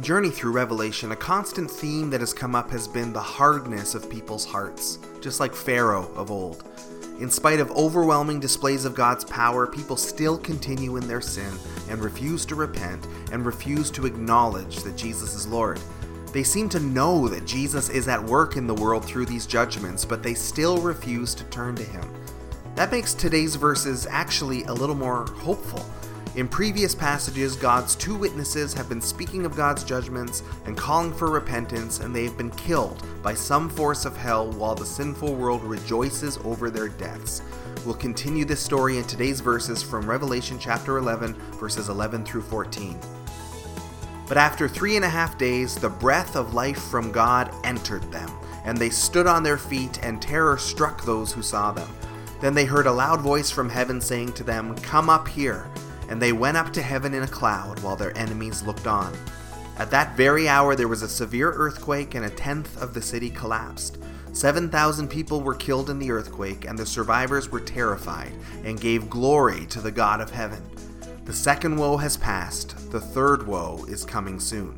journey through Revelation, a constant theme that has come up has been the hardness of people's hearts, just like Pharaoh of old. In spite of overwhelming displays of God's power, people still continue in their sin and refuse to repent and refuse to acknowledge that Jesus is Lord. They seem to know that Jesus is at work in the world through these judgments, but they still refuse to turn to Him. That makes today's verses actually a little more hopeful. In previous passages, God's two witnesses have been speaking of God's judgments and calling for repentance, and they have been killed by some force of hell while the sinful world rejoices over their deaths. We'll continue this story in today's verses from Revelation chapter 11, verses 11 through 14. But after three and a half days, the breath of life from God entered them, and they stood on their feet, and terror struck those who saw them. Then they heard a loud voice from heaven saying to them, Come up here and they went up to heaven in a cloud while their enemies looked on. At that very hour there was a severe earthquake, and a tenth of the city collapsed. 7,000 people were killed in the earthquake, and the survivors were terrified and gave glory to the God of heaven. The second woe has passed, the third woe is coming soon.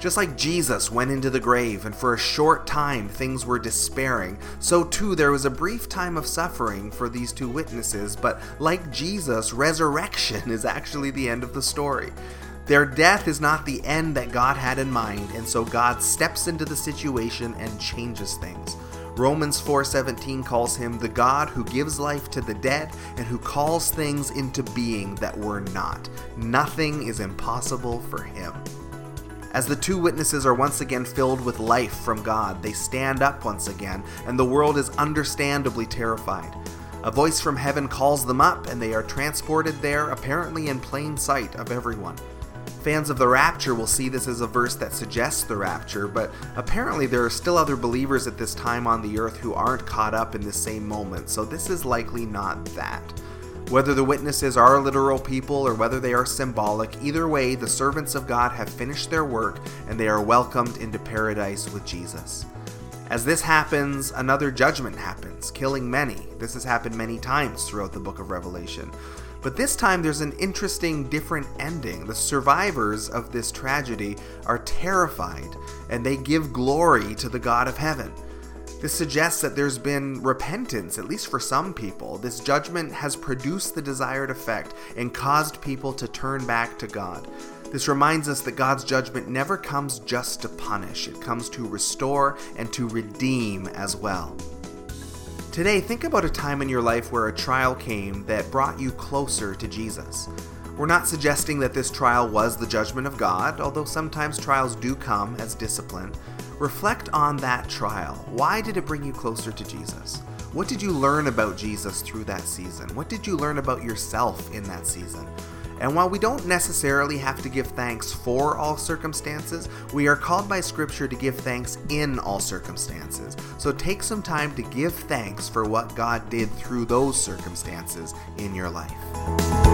Just like Jesus went into the grave and for a short time things were despairing, so too there was a brief time of suffering for these two witnesses, but like Jesus, resurrection is actually the end of the story. Their death is not the end that God had in mind, and so God steps into the situation and changes things. Romans 4:17 calls him the God who gives life to the dead and who calls things into being that were not. Nothing is impossible for him. As the two witnesses are once again filled with life from God, they stand up once again, and the world is understandably terrified. A voice from heaven calls them up, and they are transported there, apparently in plain sight of everyone. Fans of the rapture will see this as a verse that suggests the rapture, but apparently there are still other believers at this time on the earth who aren't caught up in the same moment, so this is likely not that. Whether the witnesses are literal people or whether they are symbolic, either way, the servants of God have finished their work and they are welcomed into paradise with Jesus. As this happens, another judgment happens, killing many. This has happened many times throughout the book of Revelation. But this time there's an interesting, different ending. The survivors of this tragedy are terrified and they give glory to the God of heaven. This suggests that there's been repentance, at least for some people. This judgment has produced the desired effect and caused people to turn back to God. This reminds us that God's judgment never comes just to punish, it comes to restore and to redeem as well. Today, think about a time in your life where a trial came that brought you closer to Jesus. We're not suggesting that this trial was the judgment of God, although sometimes trials do come as discipline. Reflect on that trial. Why did it bring you closer to Jesus? What did you learn about Jesus through that season? What did you learn about yourself in that season? And while we don't necessarily have to give thanks for all circumstances, we are called by Scripture to give thanks in all circumstances. So take some time to give thanks for what God did through those circumstances in your life.